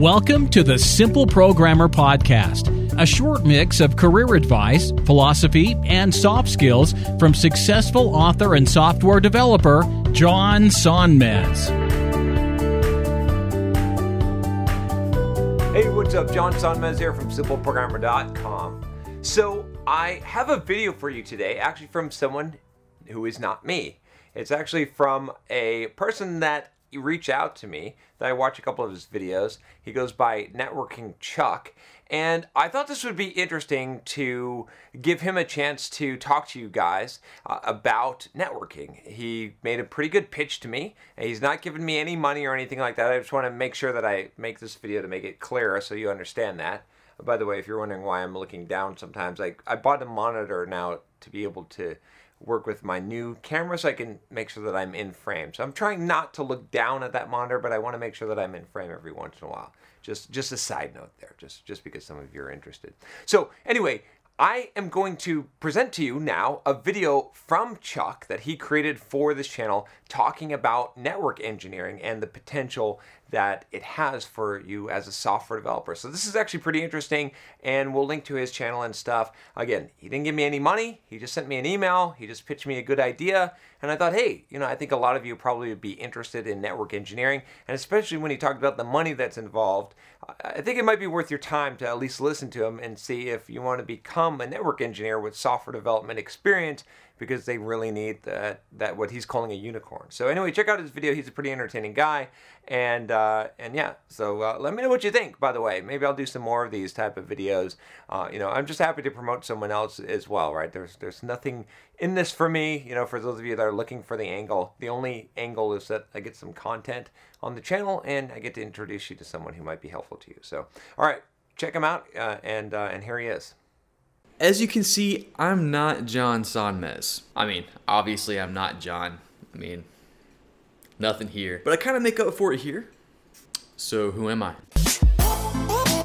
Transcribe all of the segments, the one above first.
Welcome to the Simple Programmer Podcast, a short mix of career advice, philosophy, and soft skills from successful author and software developer John Sonmez. Hey, what's up? John Sonmez here from SimpleProgrammer.com. So, I have a video for you today, actually from someone who is not me. It's actually from a person that reached out to me that I watch a couple of his videos. He goes by Networking Chuck. And I thought this would be interesting to give him a chance to talk to you guys uh, about networking. He made a pretty good pitch to me. He's not giving me any money or anything like that. I just want to make sure that I make this video to make it clearer so you understand that. By the way, if you're wondering why I'm looking down sometimes, I, I bought a monitor now to be able to work with my new camera so I can make sure that I'm in frame. So I'm trying not to look down at that monitor, but I want to make sure that I'm in frame every once in a while. Just just a side note there, just just because some of you are interested. So anyway, I am going to present to you now a video from Chuck that he created for this channel talking about network engineering and the potential that it has for you as a software developer. So this is actually pretty interesting and we'll link to his channel and stuff. Again, he didn't give me any money. He just sent me an email. He just pitched me a good idea and I thought, "Hey, you know, I think a lot of you probably would be interested in network engineering and especially when he talked about the money that's involved. I think it might be worth your time to at least listen to him and see if you want to become a network engineer with software development experience because they really need that, that what he's calling a unicorn. So anyway, check out his video. He's a pretty entertaining guy, and uh, and yeah. So uh, let me know what you think. By the way, maybe I'll do some more of these type of videos. Uh, you know, I'm just happy to promote someone else as well, right? There's there's nothing in this for me. You know, for those of you that are looking for the angle, the only angle is that I get some content on the channel and I get to introduce you to someone who might be helpful to you. So all right, check him out, uh, and uh, and here he is. As you can see, I'm not John Sonmez. I mean, obviously I'm not John. I mean, nothing here. But I kind of make up for it here. So who am I?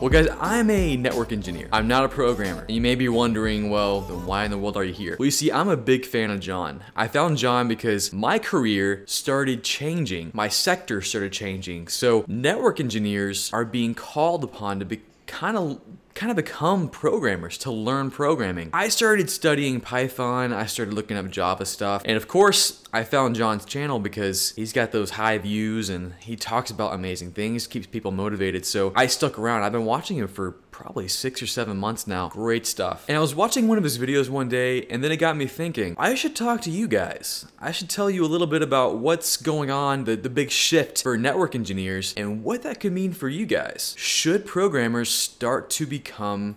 Well guys, I'm a network engineer. I'm not a programmer. And you may be wondering, well, then why in the world are you here? Well, you see, I'm a big fan of John. I found John because my career started changing. My sector started changing. So network engineers are being called upon to be kind of kind of become programmers to learn programming. I started studying Python, I started looking up Java stuff, and of course, I found John's channel because he's got those high views and he talks about amazing things, keeps people motivated. So I stuck around. I've been watching him for probably six or seven months now. Great stuff. And I was watching one of his videos one day, and then it got me thinking, I should talk to you guys. I should tell you a little bit about what's going on, the, the big shift for network engineers, and what that could mean for you guys. Should programmers start to become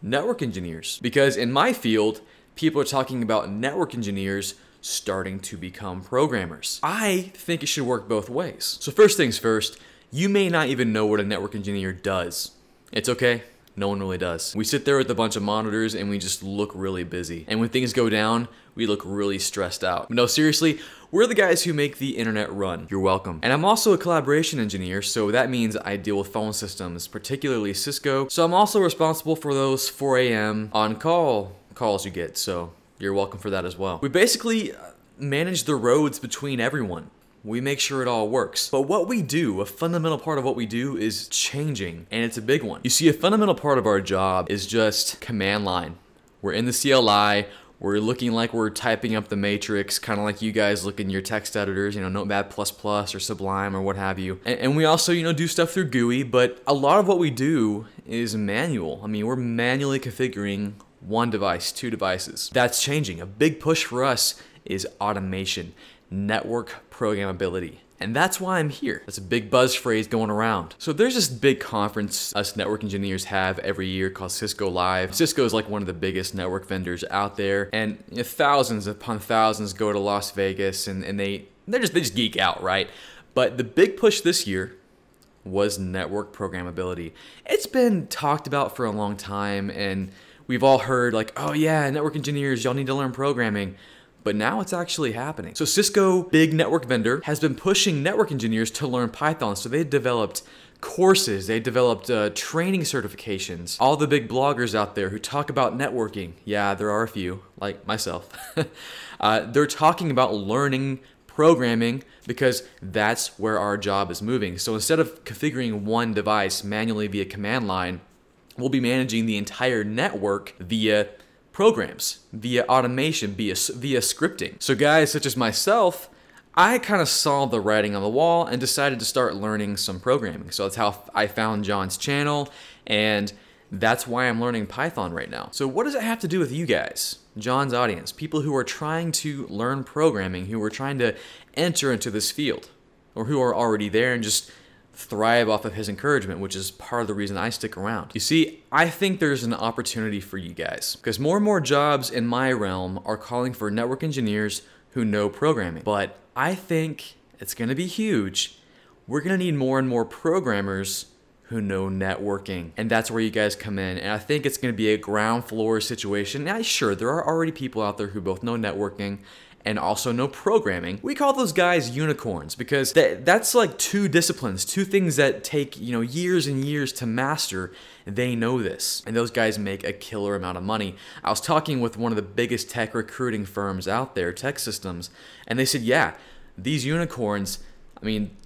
network engineers? Because in my field, people are talking about network engineers starting to become programmers. I think it should work both ways. So, first things first, you may not even know what a network engineer does. It's okay. No one really does. We sit there with a bunch of monitors and we just look really busy. And when things go down, we look really stressed out. No, seriously, we're the guys who make the internet run. You're welcome. And I'm also a collaboration engineer, so that means I deal with phone systems, particularly Cisco. So I'm also responsible for those 4 a.m. on call calls you get. So you're welcome for that as well. We basically uh, manage the roads between everyone. We make sure it all works. But what we do, a fundamental part of what we do is changing, and it's a big one. You see, a fundamental part of our job is just command line. We're in the CLI, we're looking like we're typing up the matrix, kind of like you guys look in your text editors, you know, Notepad++ Plus or Sublime or what have you. And, and, we also, you know, do stuff through GUI, but a lot of what we do is manual. I mean, we're manually configuring one device, two devices. That's changing. A big push for us is automation, network programmability. And that's why I'm here. That's a big buzz phrase going around. So there's this big conference us network engineers have every year called Cisco Live. Cisco is like one of the biggest network vendors out there, and you know, thousands upon thousands go to Las Vegas, and, and they they just they just geek out, right? But the big push this year was network programmability. It's been talked about for a long time, and we've all heard, like, oh yeah, network engineers, y'all need to learn programming. But now it's actually happening. So, Cisco, big network vendor, has been pushing network engineers to learn Python. So, they developed courses, they developed uh, training certifications. All the big bloggers out there who talk about networking, yeah, there are a few, like myself, uh, they're talking about learning programming because that's where our job is moving. So instead of configuring one device manually via command line, we'll be managing the entire network via programs, via automation, via, via scripting. So, guys such as myself, I kind of saw the writing on the wall and decided to start learning some programming. So that's how I found John's channel, and that's why I'm learning Python right now. So, what does it have to do with you guys, John's audience, people who are trying to learn programming, who are trying to enter into this field, or who are already there and just thrive off of his encouragement, which is part of the reason I stick around. You see, I think there's an opportunity for you guys because more and more jobs in my realm are calling for network engineers who know programming. But I think it's going to be huge. We're going to need more and more programmers who know networking. And that's where you guys come in. And I think it's going to be a ground floor situation. Now, sure, there are already people out there who both know networking and also know programming. We call those guys unicorns because that, that's like two disciplines, two things that take, you know, years and years to master. They know this. And those guys make a killer amount of money. I was talking with one of the biggest tech recruiting firms out there, TEKsystems, and they said, "Yeah, these unicorns, I mean,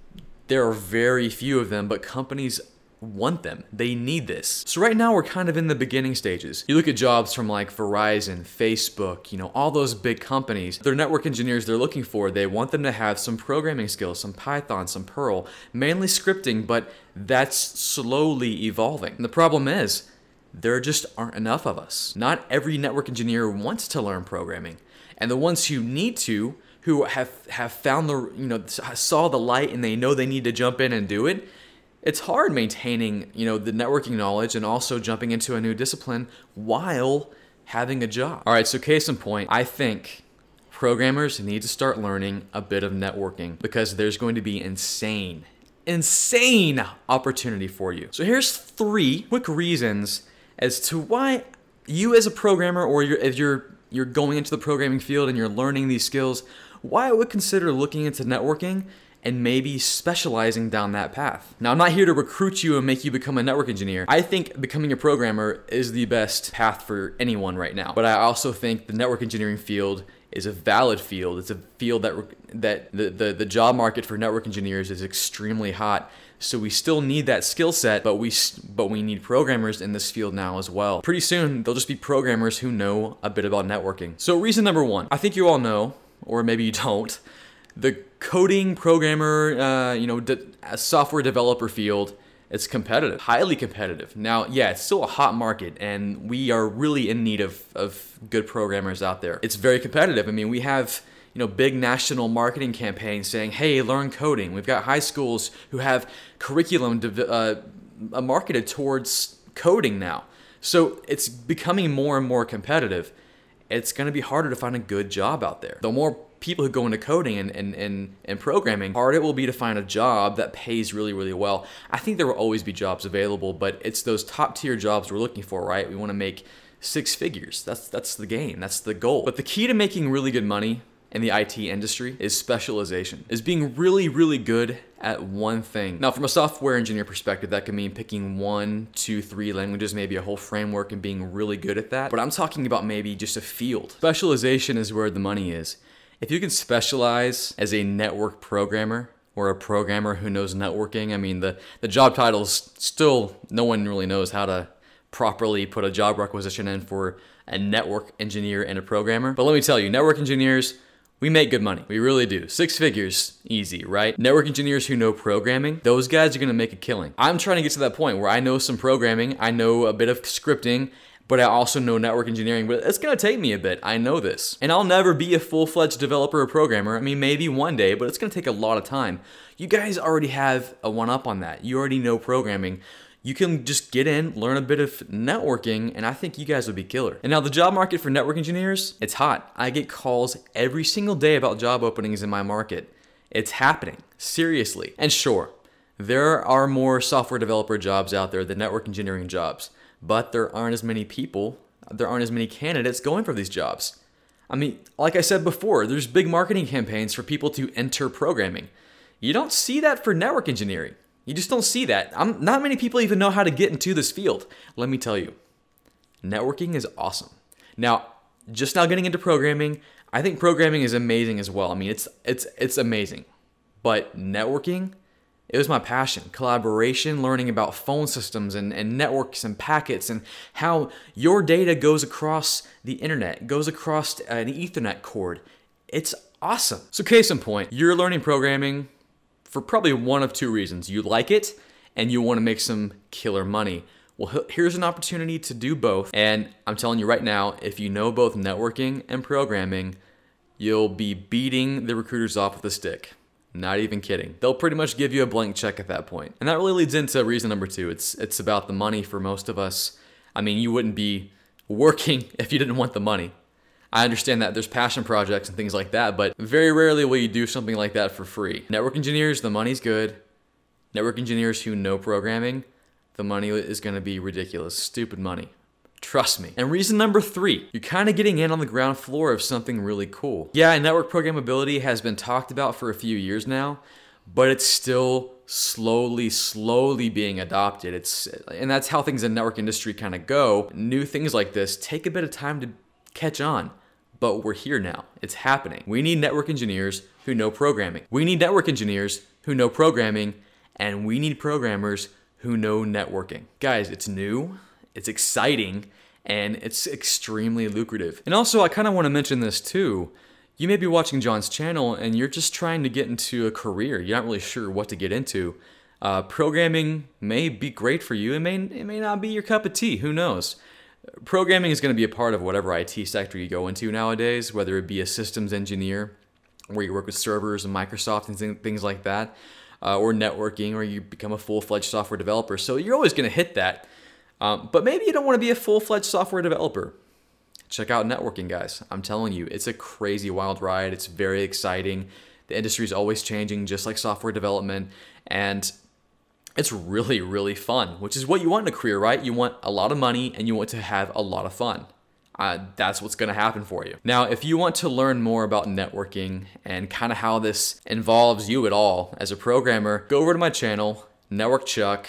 there are very few of them, but companies want them. They need this. So right now we're kind of in the beginning stages. You look at jobs from like Verizon, Facebook, you know, all those big companies. Their network engineers they're looking for, they want them to have some programming skills, some Python, some Perl, mainly scripting, but that's slowly evolving. And the problem is there just aren't enough of us. Not every network engineer wants to learn programming. And the ones who need to, who have have found the you know saw the light and they know they need to jump in and do it, it's hard maintaining, you know, the networking knowledge and also jumping into a new discipline while having a job. All right, so case in point, I think programmers need to start learning a bit of networking because there's going to be insane insane opportunity for you. So here's three quick reasons as to why you as a programmer or you're, if you're you're going into the programming field and you're learning these skills, why I would consider looking into networking and maybe specializing down that path. Now, I'm not here to recruit you and make you become a network engineer. I think becoming a programmer is the best path for anyone right now. But I also think the network engineering field is a valid field. It's a field that that the, the, the job market for network engineers is extremely hot. So we still need that skill set, but we but we need programmers in this field now as well. Pretty soon, they'll just be programmers who know a bit about networking. So reason number 1, I think you all know or maybe you don't the coding programmer, uh, you know, de- software developer field, it's competitive, highly competitive. Now, yeah, it's still a hot market, and we are really in need of, of good programmers out there. It's very competitive. I mean, we have you know big national marketing campaigns saying, "Hey, learn coding." We've got high schools who have curriculum de- uh, marketed towards coding now. So it's becoming more and more competitive. It's going to be harder to find a good job out there. The more people who go into coding and, and, and, and programming, hard it will be to find a job that pays really, really well. I think there will always be jobs available, but it's those top tier jobs we're looking for, right? We want to make six figures. That's that's the game. That's the goal. But the key to making really good money in the IT industry is specialization, is being really, really good at one thing. Now, from a software engineer perspective, that can mean picking one, two, three languages, maybe a whole framework, and being really good at that. But I'm talking about maybe just a field. Specialization is where the money is. If you can specialize as a network programmer or a programmer who knows networking, I mean, the, the job titles still, no one really knows how to properly put a job requisition in for a network engineer and a programmer. But let me tell you, network engineers, we make good money. We really do. Six figures, easy, right? Network engineers who know programming, those guys are gonna make a killing. I'm trying to get to that point where I know some programming, I know a bit of scripting, but I also know network engineering, but it's gonna take me a bit. I know this. And I'll never be a full fledged developer or programmer. I mean, maybe one day, but it's gonna take a lot of time. You guys already have a one up on that. You already know programming. You can just get in, learn a bit of networking, and I think you guys would be killer. And now, the job market for network engineers, it's hot. I get calls every single day about job openings in my market. It's happening, seriously. And sure, There are more software developer jobs out there than network engineering jobs, but there aren't as many people, there aren't as many candidates going for these jobs. I mean, like I said before, there's big marketing campaigns for people to enter programming. You don't see that for network engineering. You just don't see that. I'm, not many people even know how to get into this field. Let me tell you, networking is awesome. Now, just now getting into programming, I think programming is amazing as well. I mean, it's it's it's amazing. But networking, it was my passion. Collaboration, learning about phone systems and, and networks and packets and how your data goes across the internet, goes across an Ethernet cord. It's awesome. So, case in point, you're learning programming for probably one of two reasons. You like it and you want to make some killer money. Well, here's an opportunity to do both. And I'm telling you right now, if you know both networking and programming, you'll be beating the recruiters off with a stick. Not even kidding. They'll pretty much give you a blank check at that point. And that really leads into reason number two. It's it's about the money for most of us. I mean, you wouldn't be working if you didn't want the money. I understand that there's passion projects and things like that, but very rarely will you do something like that for free. Network engineers, the money's good. Network engineers who know programming, the money is going to be ridiculous, stupid money. Trust me. And reason number three, you're kind of getting in on the ground floor of something really cool. Yeah, network programmability has been talked about for a few years now, but it's still slowly, slowly being adopted. It's and that's how things in network industry kind of go. New things like this take a bit of time to catch on. But we're here now. It's happening. We need network engineers who know programming. We need network engineers who know programming, and we need programmers who know networking. Guys, it's new it's exciting, and it's extremely lucrative. And also, I kind of want to mention this too. You may be watching John's channel and you're just trying to get into a career. You're not really sure what to get into. Uh, programming may be great for you. It may it may not be your cup of tea. Who knows? Programming is going to be a part of whatever IT sector you go into nowadays, whether it be a systems engineer, where you work with servers and Microsoft and things like that, uh, or networking, or you become a full fledged software developer. So you're always going to hit that. Um, but maybe you don't want to be a full fledged software developer. Check out networking, guys. I'm telling you, it's a crazy wild ride. It's very exciting. The industry is always changing, just like software development. And it's really, really fun, which is what you want in a career, right? You want a lot of money and you want to have a lot of fun. Uh, that's what's going to happen for you. Now, if you want to learn more about networking and kind of how this involves you at all as a programmer, go over to my channel, Network Chuck.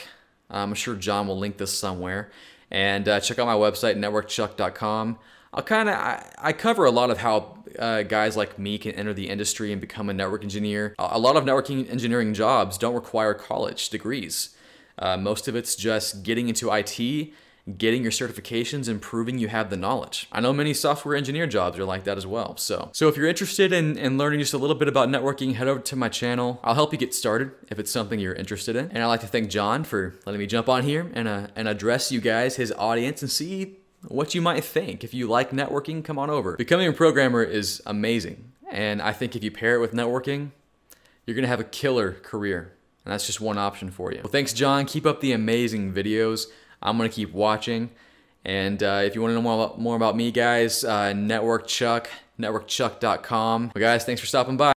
I'm sure John will link this somewhere. And uh, check out my website, networkchuck.com. I'll kind of I, I, cover a lot of how uh, guys like me can enter the industry and become a network engineer. A lot of networking engineering jobs don't require college degrees. Uh, most of it's just getting into IT getting your certifications and proving you have the knowledge. I know many software engineer jobs are like that as well. So, so if you're interested in, in learning just a little bit about networking, head over to my channel. I'll help you get started if it's something you're interested in. And I'd like to thank John for letting me jump on here and, uh, and address you guys, his audience, and see what you might think. If you like networking, come on over. Becoming a programmer is amazing. And I think if you pair it with networking, you're gonna have a killer career. And that's just one option for you. Well, thanks, John. Keep up the amazing videos. I'm going to keep watching. And uh, if you want to know more about, more about me, guys, uh, Network Chuck, networkchuck.com. Well, guys, thanks for stopping by.